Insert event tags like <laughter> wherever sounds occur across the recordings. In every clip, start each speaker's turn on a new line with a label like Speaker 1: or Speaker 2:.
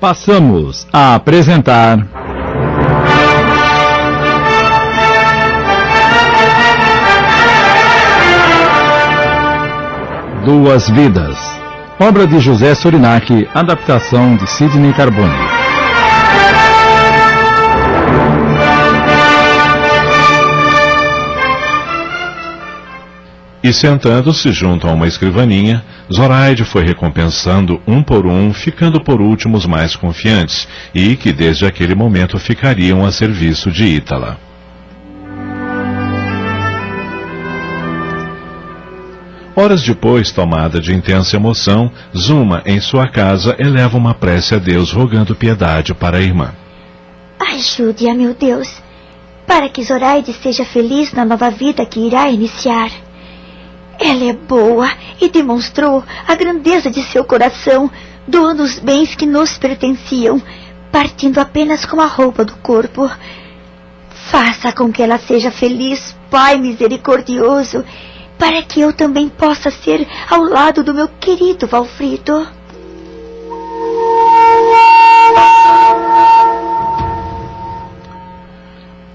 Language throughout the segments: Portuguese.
Speaker 1: Passamos a apresentar. Duas Vidas. Obra de José Sorinac, adaptação de Sidney Carbone.
Speaker 2: E sentando-se junto a uma escrivaninha, Zoraide foi recompensando um por um, ficando por último os mais confiantes, e que desde aquele momento ficariam a serviço de Ítala. Horas depois, tomada de intensa emoção, Zuma, em sua casa, eleva uma prece a Deus rogando piedade para a irmã.
Speaker 3: Ajude-a, meu Deus, para que Zoraide seja feliz na nova vida que irá iniciar. Ela é boa e demonstrou a grandeza de seu coração, doando os bens que nos pertenciam, partindo apenas com a roupa do corpo. Faça com que ela seja feliz, Pai misericordioso, para que eu também possa ser ao lado do meu querido Valfrido.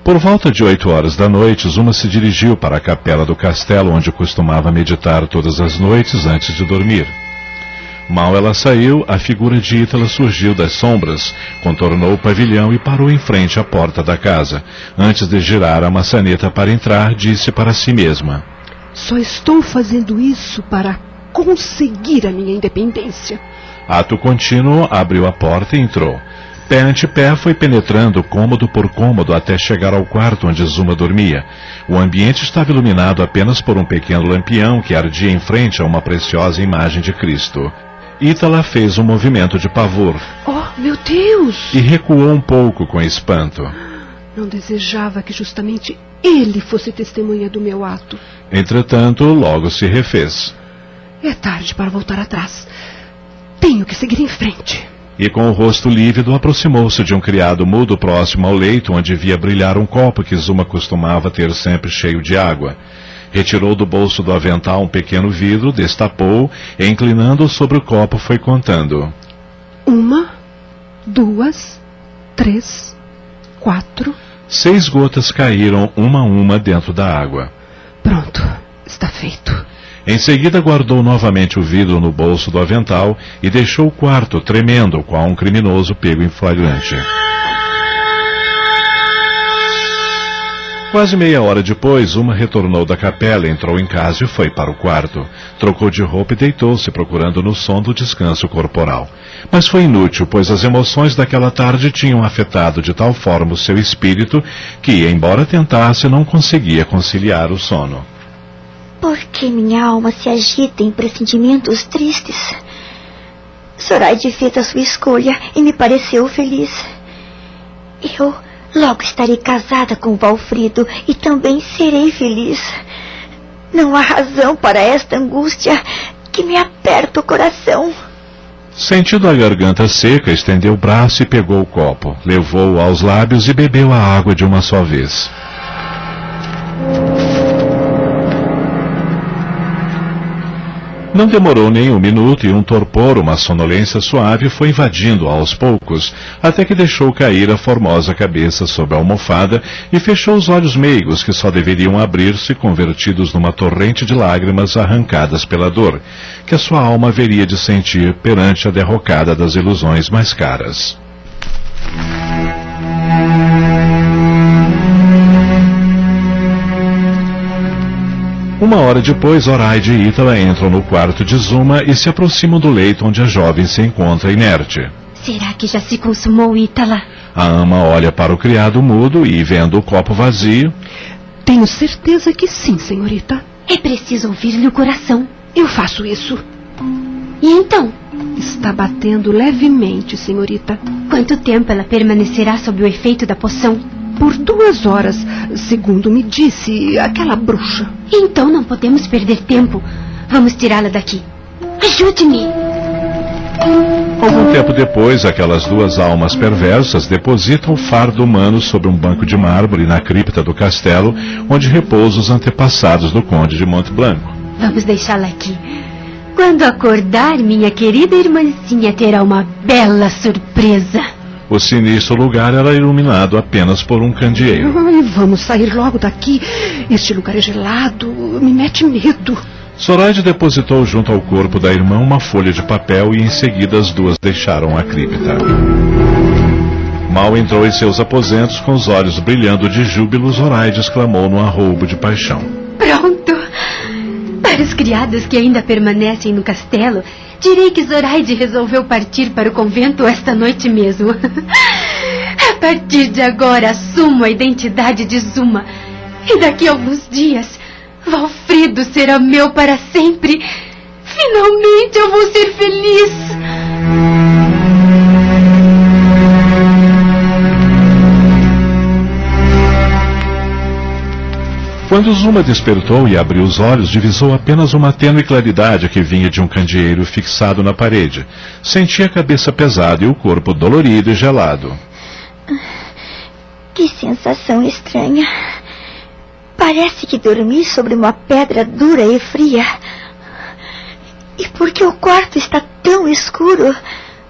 Speaker 2: Por volta de oito horas da noite, Zuma se dirigiu para a capela do castelo onde costumava meditar todas as noites antes de dormir. Mal ela saiu, a figura de Ítala surgiu das sombras, contornou o pavilhão e parou em frente à porta da casa. Antes de girar a maçaneta para entrar, disse para si mesma:
Speaker 4: Só estou fazendo isso para conseguir a minha independência.
Speaker 2: Ato contínuo, abriu a porta e entrou. Pé ante pé foi penetrando cômodo por cômodo até chegar ao quarto onde Zuma dormia. O ambiente estava iluminado apenas por um pequeno lampião que ardia em frente a uma preciosa imagem de Cristo. Ítala fez um movimento de pavor.
Speaker 4: Oh, meu Deus!
Speaker 2: E recuou um pouco com espanto.
Speaker 4: Não desejava que justamente ele fosse testemunha do meu ato.
Speaker 2: Entretanto, logo se refez.
Speaker 4: É tarde para voltar atrás. Tenho que seguir em frente
Speaker 2: e com o rosto lívido aproximou-se de um criado mudo próximo ao leito onde via brilhar um copo que Zuma costumava ter sempre cheio de água. Retirou do bolso do avental um pequeno vidro, destapou e, inclinando sobre o copo, foi contando.
Speaker 4: Uma, duas, três, quatro.
Speaker 2: Seis gotas caíram uma a uma dentro da água. Em seguida guardou novamente o vidro no bolso do avental e deixou o quarto tremendo, qual um criminoso pego em flagrante. Quase meia hora depois, uma retornou da capela, entrou em casa e foi para o quarto. Trocou de roupa e deitou-se, procurando no sono o descanso corporal. Mas foi inútil, pois as emoções daquela tarde tinham afetado de tal forma o seu espírito que, embora tentasse, não conseguia conciliar o sono.
Speaker 3: Por que minha alma se agita em pressentimentos tristes? Zoraide fez a sua escolha e me pareceu feliz. Eu logo estarei casada com Valfrido e também serei feliz. Não há razão para esta angústia que me aperta o coração.
Speaker 2: Sentindo a garganta seca, estendeu o braço e pegou o copo, levou-o aos lábios e bebeu a água de uma só vez. Não demorou nem um minuto e um torpor, uma sonolência suave foi invadindo aos poucos, até que deixou cair a formosa cabeça sobre a almofada e fechou os olhos meigos que só deveriam abrir-se convertidos numa torrente de lágrimas arrancadas pela dor, que a sua alma haveria de sentir perante a derrocada das ilusões mais caras. Uma hora depois, Zoraide e Ítala entram no quarto de Zuma e se aproximam do leito onde a jovem se encontra inerte.
Speaker 3: Será que já se consumou, Ítala?
Speaker 2: A ama olha para o criado mudo e, vendo o copo vazio...
Speaker 4: Tenho certeza que sim, senhorita.
Speaker 3: É preciso ouvir-lhe o coração.
Speaker 4: Eu faço isso.
Speaker 3: E então?
Speaker 4: Está batendo levemente, senhorita.
Speaker 3: Quanto tempo ela permanecerá sob o efeito da poção?
Speaker 4: Por duas horas, segundo me disse aquela bruxa.
Speaker 3: Então não podemos perder tempo. Vamos tirá-la daqui. Ajude-me!
Speaker 2: Algum tempo depois, aquelas duas almas perversas depositam o fardo humano sobre um banco de mármore na cripta do castelo, onde repousam os antepassados do conde de Monte Blanco.
Speaker 3: Vamos deixá-la aqui.
Speaker 5: Quando acordar, minha querida irmãzinha terá uma bela surpresa.
Speaker 2: O sinistro lugar era iluminado apenas por um candeeiro.
Speaker 4: Ai, vamos sair logo daqui. Este lugar é gelado, me mete medo.
Speaker 2: Zoraide depositou junto ao corpo da irmã uma folha de papel e em seguida as duas deixaram a cripta. Mal entrou em seus aposentos com os olhos brilhando de júbilo, Zoraide exclamou num arroubo de paixão.
Speaker 5: Pronto! Para os criados que ainda permanecem no castelo, direi que Zoraide resolveu partir para o convento esta noite mesmo. <laughs> A partir de agora assumo a identidade de Zuma. E daqui a alguns dias, Valfredo será meu para sempre. Finalmente eu vou ser feliz.
Speaker 2: Quando Zuma despertou e abriu os olhos, divisou apenas uma tênue claridade que vinha de um candeeiro fixado na parede. Sentia a cabeça pesada e o corpo dolorido e gelado.
Speaker 3: Que sensação estranha. Parece que dormi sobre uma pedra dura e fria. E por que o quarto está tão escuro?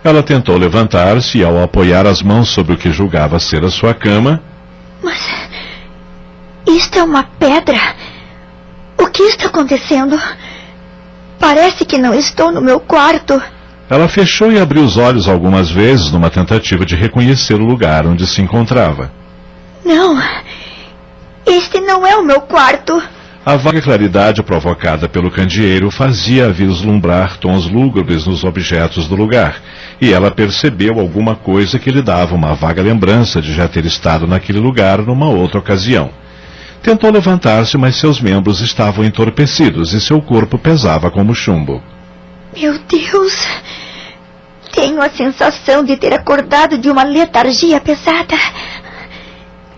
Speaker 2: Ela tentou levantar-se e, ao apoiar as mãos sobre o que julgava ser a sua cama.
Speaker 3: Mas. Isto é uma pedra. O que está acontecendo? Parece que não estou no meu quarto.
Speaker 2: Ela fechou e abriu os olhos algumas vezes numa tentativa de reconhecer o lugar onde se encontrava.
Speaker 3: Não. Este não é o meu quarto.
Speaker 2: A vaga claridade provocada pelo candeeiro fazia vislumbrar tons lúgubres nos objetos do lugar, e ela percebeu alguma coisa que lhe dava uma vaga lembrança de já ter estado naquele lugar numa outra ocasião. Tentou levantar-se, mas seus membros estavam entorpecidos e seu corpo pesava como chumbo.
Speaker 3: Meu Deus! Tenho a sensação de ter acordado de uma letargia pesada.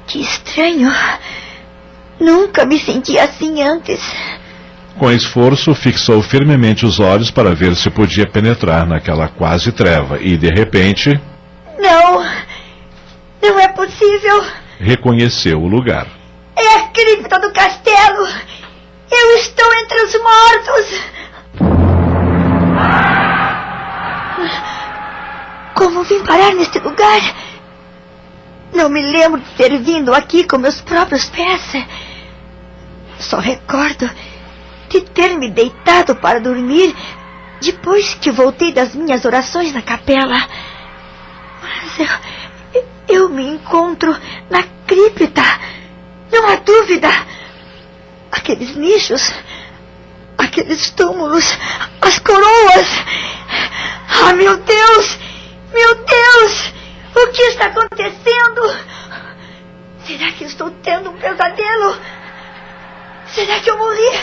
Speaker 3: Que estranho. Nunca me senti assim antes.
Speaker 2: Com esforço, fixou firmemente os olhos para ver se podia penetrar naquela quase treva e, de repente.
Speaker 3: Não! Não é possível!
Speaker 2: Reconheceu o lugar.
Speaker 3: É a cripta do castelo! Eu estou entre os mortos! Como vim parar neste lugar? Não me lembro de ter vindo aqui com meus próprios pés. Só recordo de ter me deitado para dormir depois que voltei das minhas orações na capela. Mas eu, eu me encontro na cripta. Não há dúvida. Aqueles nichos, aqueles túmulos, as coroas. Ah, meu Deus! Meu Deus! O que está acontecendo? Será que estou tendo um pesadelo? Será que eu morri?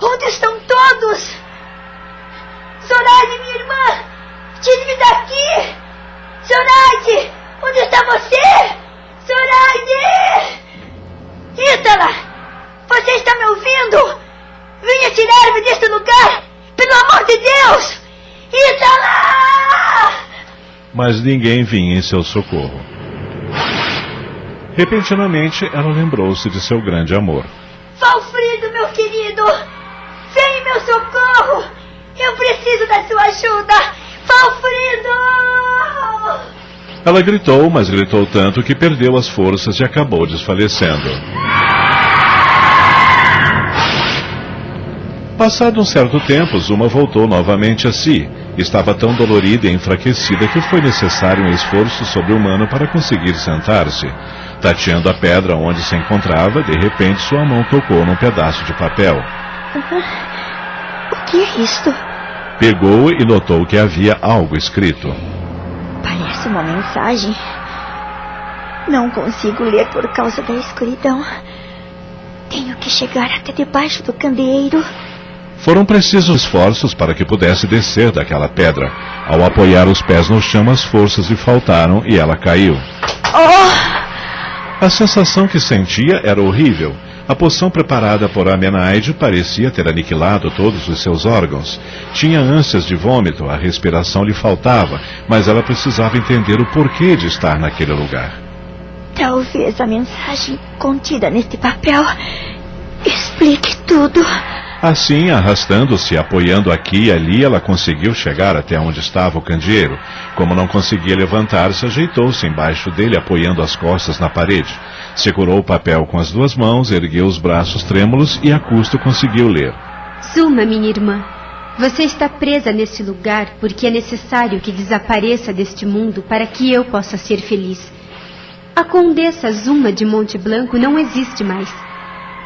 Speaker 3: Onde estão todos? Zoraide, minha irmã! Tire-me daqui! Zoraide! Onde está você? Zoraide! Ouvindo? Venha tirar-me deste lugar! Pelo amor de Deus! Ítala!
Speaker 2: Mas ninguém vinha em seu socorro. Repentinamente, ela lembrou-se de seu grande amor.
Speaker 3: Valfrido, meu querido! Vem em meu socorro! Eu preciso da sua ajuda! Valfrido!
Speaker 2: Ela gritou, mas gritou tanto que perdeu as forças e acabou desfalecendo. Passado um certo tempo, Zuma voltou novamente a si. Estava tão dolorida e enfraquecida que foi necessário um esforço sobre-humano para conseguir sentar-se. Tateando a pedra onde se encontrava, de repente sua mão tocou num pedaço de papel.
Speaker 3: O que é isto?
Speaker 2: Pegou e notou que havia algo escrito.
Speaker 3: Parece uma mensagem. Não consigo ler por causa da escuridão. Tenho que chegar até debaixo do candeeiro.
Speaker 2: Foram precisos esforços para que pudesse descer daquela pedra. Ao apoiar os pés no chão, as forças lhe faltaram e ela caiu.
Speaker 3: Oh!
Speaker 2: A sensação que sentia era horrível. A poção preparada por Amenaide parecia ter aniquilado todos os seus órgãos. Tinha ânsias de vômito, a respiração lhe faltava, mas ela precisava entender o porquê de estar naquele lugar.
Speaker 3: Talvez a mensagem contida neste papel explique tudo.
Speaker 2: Assim, arrastando-se, apoiando aqui e ali, ela conseguiu chegar até onde estava o candeeiro. Como não conseguia levantar-se, ajeitou-se embaixo dele, apoiando as costas na parede. Segurou o papel com as duas mãos, ergueu os braços trêmulos e a custo conseguiu ler.
Speaker 5: Zuma, minha irmã, você está presa nesse lugar porque é necessário que desapareça deste mundo para que eu possa ser feliz. A condessa Zuma de Monte Blanco não existe mais.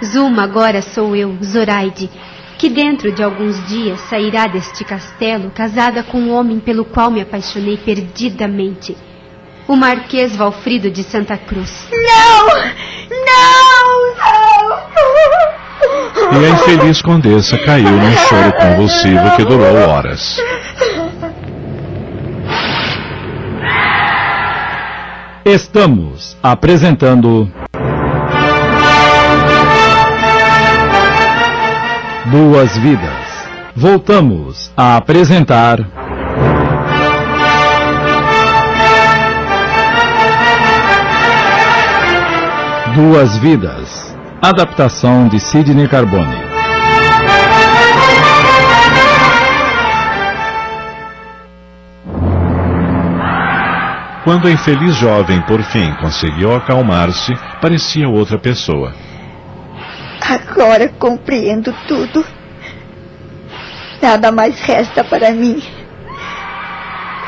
Speaker 5: Zuma agora sou eu, Zoraide, que dentro de alguns dias sairá deste castelo casada com um homem pelo qual me apaixonei perdidamente. O Marquês Valfrido de Santa Cruz.
Speaker 3: Não! Não!
Speaker 2: Não! E a infeliz condessa caiu num choro convulsivo que durou horas.
Speaker 1: Estamos apresentando. Duas Vidas. Voltamos a apresentar. Duas Vidas. Adaptação de Sidney Carbone.
Speaker 2: Quando a infeliz jovem por fim conseguiu acalmar-se, parecia outra pessoa.
Speaker 3: Agora compreendo tudo. Nada mais resta para mim.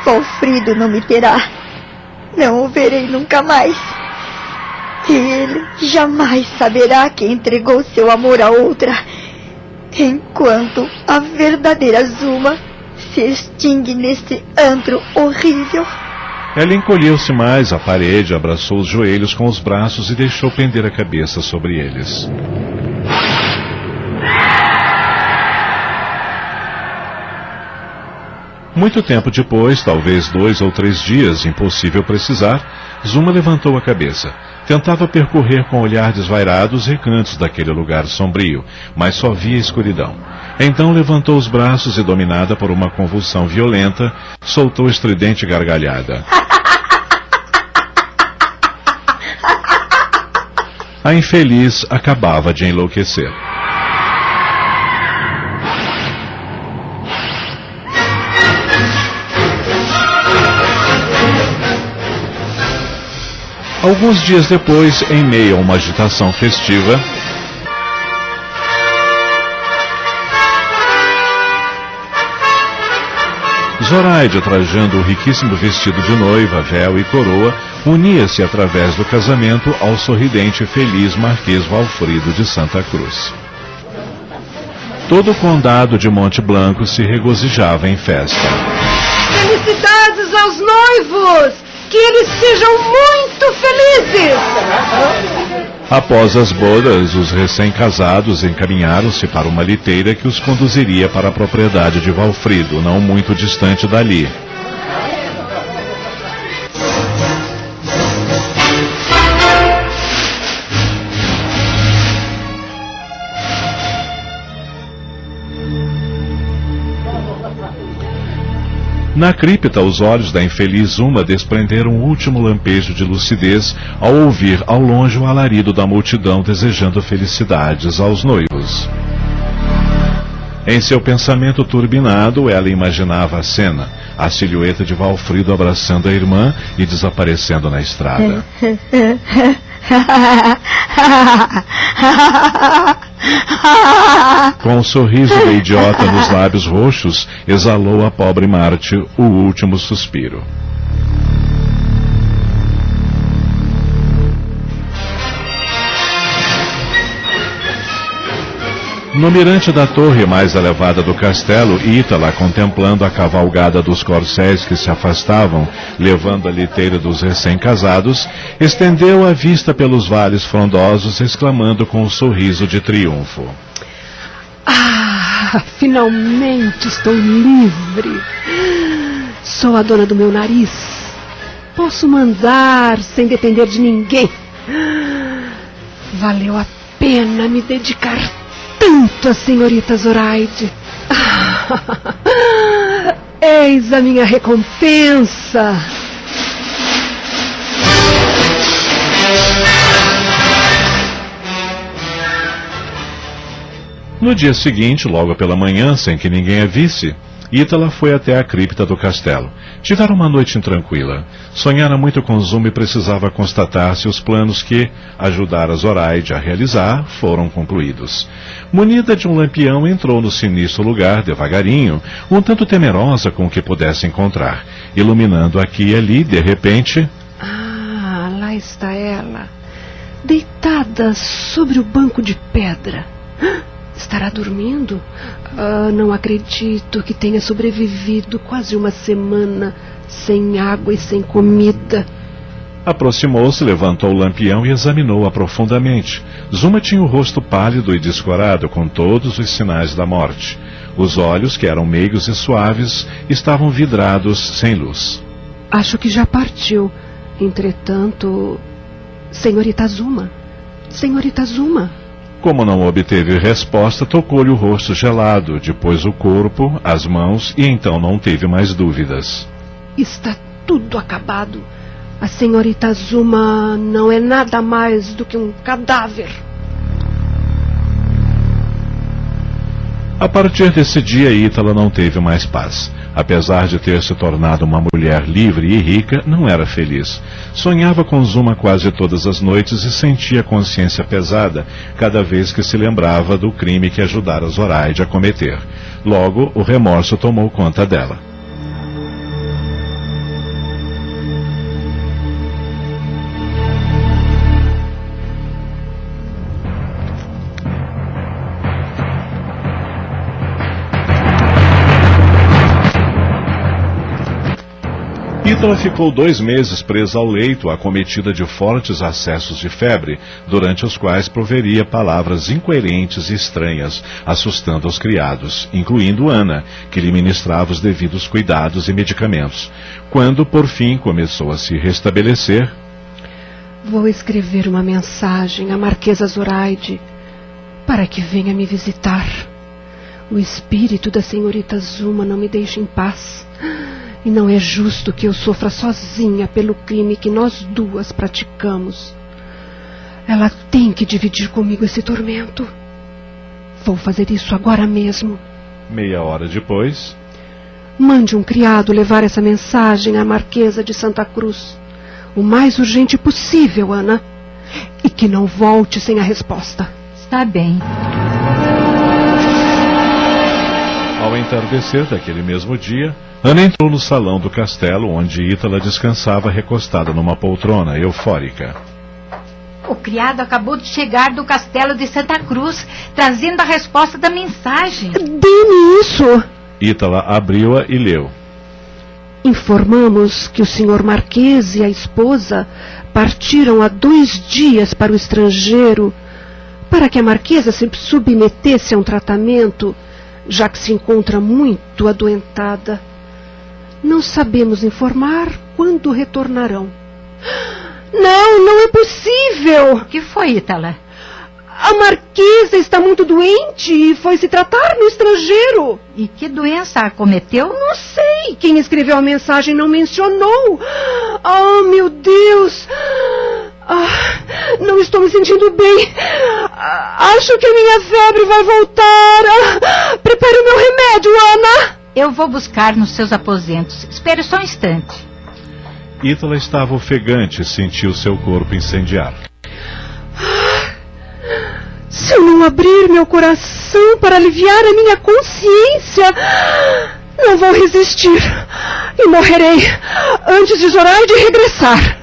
Speaker 3: Valfrido não me terá. Não o verei nunca mais. E ele jamais saberá que entregou seu amor a outra. Enquanto a verdadeira Zuma se extingue neste antro horrível.
Speaker 2: Ela encolheu-se mais à parede, abraçou os joelhos com os braços e deixou pender a cabeça sobre eles. Muito tempo depois, talvez dois ou três dias, impossível precisar, Zuma levantou a cabeça. Tentava percorrer com olhar desvairado os recantos daquele lugar sombrio, mas só via escuridão. Então levantou os braços e, dominada por uma convulsão violenta, soltou estridente gargalhada. A infeliz acabava de enlouquecer. Alguns dias depois, em meio a uma agitação festiva, Zoraide, trajando o riquíssimo vestido de noiva, véu e coroa, unia-se através do casamento ao sorridente e feliz Marquês Valfrido de Santa Cruz. Todo o condado de Monte Blanco se regozijava em festa.
Speaker 4: Felicidades aos noivos! Que eles sejam muito felizes!
Speaker 2: Após as bodas, os recém-casados encaminharam-se para uma liteira que os conduziria para a propriedade de Valfrido, não muito distante dali. Na cripta, os olhos da infeliz Uma desprenderam um último lampejo de lucidez ao ouvir ao longe o alarido da multidão desejando felicidades aos noivos. Em seu pensamento turbinado, ela imaginava a cena, a silhueta de Valfrido abraçando a irmã e desaparecendo na estrada. <laughs> <laughs> Com um sorriso de idiota nos lábios roxos, exalou a pobre Marte o último suspiro. No mirante da torre mais elevada do castelo, Ítala, contemplando a cavalgada dos corcéis que se afastavam, levando a liteira dos recém-casados, estendeu a vista pelos vales frondosos, exclamando com um sorriso de triunfo.
Speaker 4: Ah, finalmente estou livre. Sou a dona do meu nariz. Posso mandar sem depender de ninguém. Valeu a pena me dedicar tanto a senhorita Zoraide. Eis a minha recompensa.
Speaker 2: No dia seguinte, logo pela manhã, sem que ninguém a visse, Ítala foi até a cripta do castelo. Tiveram uma noite intranquila. Sonhara muito com Zuma e precisava constatar se os planos que ajudara Zoraide a realizar foram concluídos. Munida de um lampião, entrou no sinistro lugar devagarinho, um tanto temerosa com o que pudesse encontrar. Iluminando aqui e ali, de repente.
Speaker 4: Ah, lá está ela, deitada sobre o banco de pedra. Estará dormindo? Ah, não acredito que tenha sobrevivido quase uma semana sem água e sem comida.
Speaker 2: Aproximou-se, levantou o lampião e examinou-a profundamente. Zuma tinha o rosto pálido e descorado, com todos os sinais da morte. Os olhos, que eram meigos e suaves, estavam vidrados sem luz.
Speaker 4: Acho que já partiu. Entretanto, senhorita Zuma. Senhorita Zuma.
Speaker 2: Como não obteve resposta, tocou-lhe o rosto gelado, depois o corpo, as mãos, e então não teve mais dúvidas.
Speaker 4: Está tudo acabado. A senhorita Zuma não é nada mais do que um cadáver.
Speaker 2: A partir desse dia, Ítala não teve mais paz. Apesar de ter se tornado uma mulher livre e rica, não era feliz. Sonhava com Zuma quase todas as noites e sentia consciência pesada cada vez que se lembrava do crime que ajudara Zoraide a cometer. Logo, o remorso tomou conta dela. Ítala ficou dois meses presa ao leito, acometida de fortes acessos de febre, durante os quais proveria palavras incoerentes e estranhas, assustando os criados, incluindo Ana, que lhe ministrava os devidos cuidados e medicamentos. Quando, por fim, começou a se restabelecer.
Speaker 4: Vou escrever uma mensagem à Marquesa Zoraide para que venha me visitar. O espírito da senhorita Zuma não me deixa em paz. E não é justo que eu sofra sozinha pelo crime que nós duas praticamos. Ela tem que dividir comigo esse tormento. Vou fazer isso agora mesmo.
Speaker 2: Meia hora depois.
Speaker 4: Mande um criado levar essa mensagem à Marquesa de Santa Cruz. O mais urgente possível, Ana. E que não volte sem a resposta.
Speaker 5: Está bem.
Speaker 2: Ao entardecer daquele mesmo dia, Ana entrou no salão do castelo, onde Ítala descansava recostada numa poltrona, eufórica.
Speaker 5: O criado acabou de chegar do castelo de Santa Cruz, trazendo a resposta da mensagem.
Speaker 4: Dê-me isso!
Speaker 2: Ítala abriu-a e leu.
Speaker 4: Informamos que o senhor Marquês e a esposa partiram há dois dias para o estrangeiro para que a Marquesa se submetesse a um tratamento, já que se encontra muito adoentada. Não sabemos informar quando retornarão. Não, não é possível!
Speaker 5: O que foi, Itala?
Speaker 4: A Marquesa está muito doente e foi se tratar no estrangeiro.
Speaker 5: E que doença a cometeu?
Speaker 4: Não sei. Quem escreveu a mensagem não mencionou. Ah, meu Deus! Ah, não estou me sentindo bem. Ah, acho que a minha febre vai voltar. Ah, prepare o meu remédio, Ana.
Speaker 5: Eu vou buscar nos seus aposentos. Espere só um instante.
Speaker 2: Ítala estava ofegante e sentiu seu corpo incendiar.
Speaker 4: Se eu não abrir meu coração para aliviar a minha consciência, não vou resistir e morrerei antes de Zoraide regressar.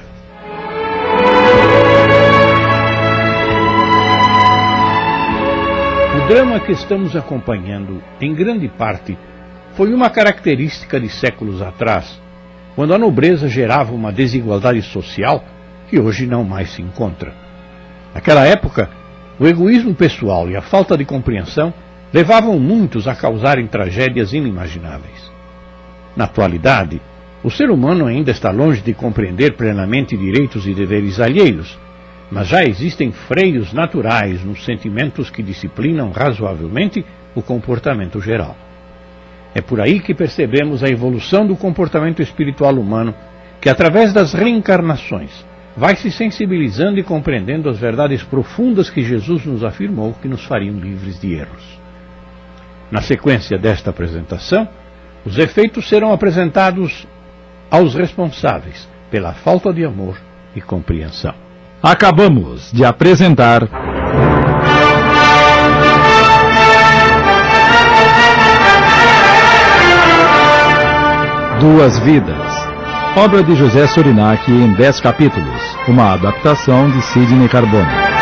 Speaker 6: Drama que estamos acompanhando, em grande parte, foi uma característica de séculos atrás, quando a nobreza gerava uma desigualdade social que hoje não mais se encontra. Naquela época, o egoísmo pessoal e a falta de compreensão levavam muitos a causarem tragédias inimagináveis. Na atualidade, o ser humano ainda está longe de compreender plenamente direitos e deveres alheios, mas já existem freios naturais nos sentimentos que disciplinam razoavelmente o comportamento geral. É por aí que percebemos a evolução do comportamento espiritual humano, que através das reencarnações vai se sensibilizando e compreendendo as verdades profundas que Jesus nos afirmou que nos fariam livres de erros. Na sequência desta apresentação, os efeitos serão apresentados aos responsáveis pela falta de amor e compreensão.
Speaker 1: Acabamos de apresentar. Duas Vidas. Obra de José Sorinac em dez capítulos. Uma adaptação de Sidney Carbone.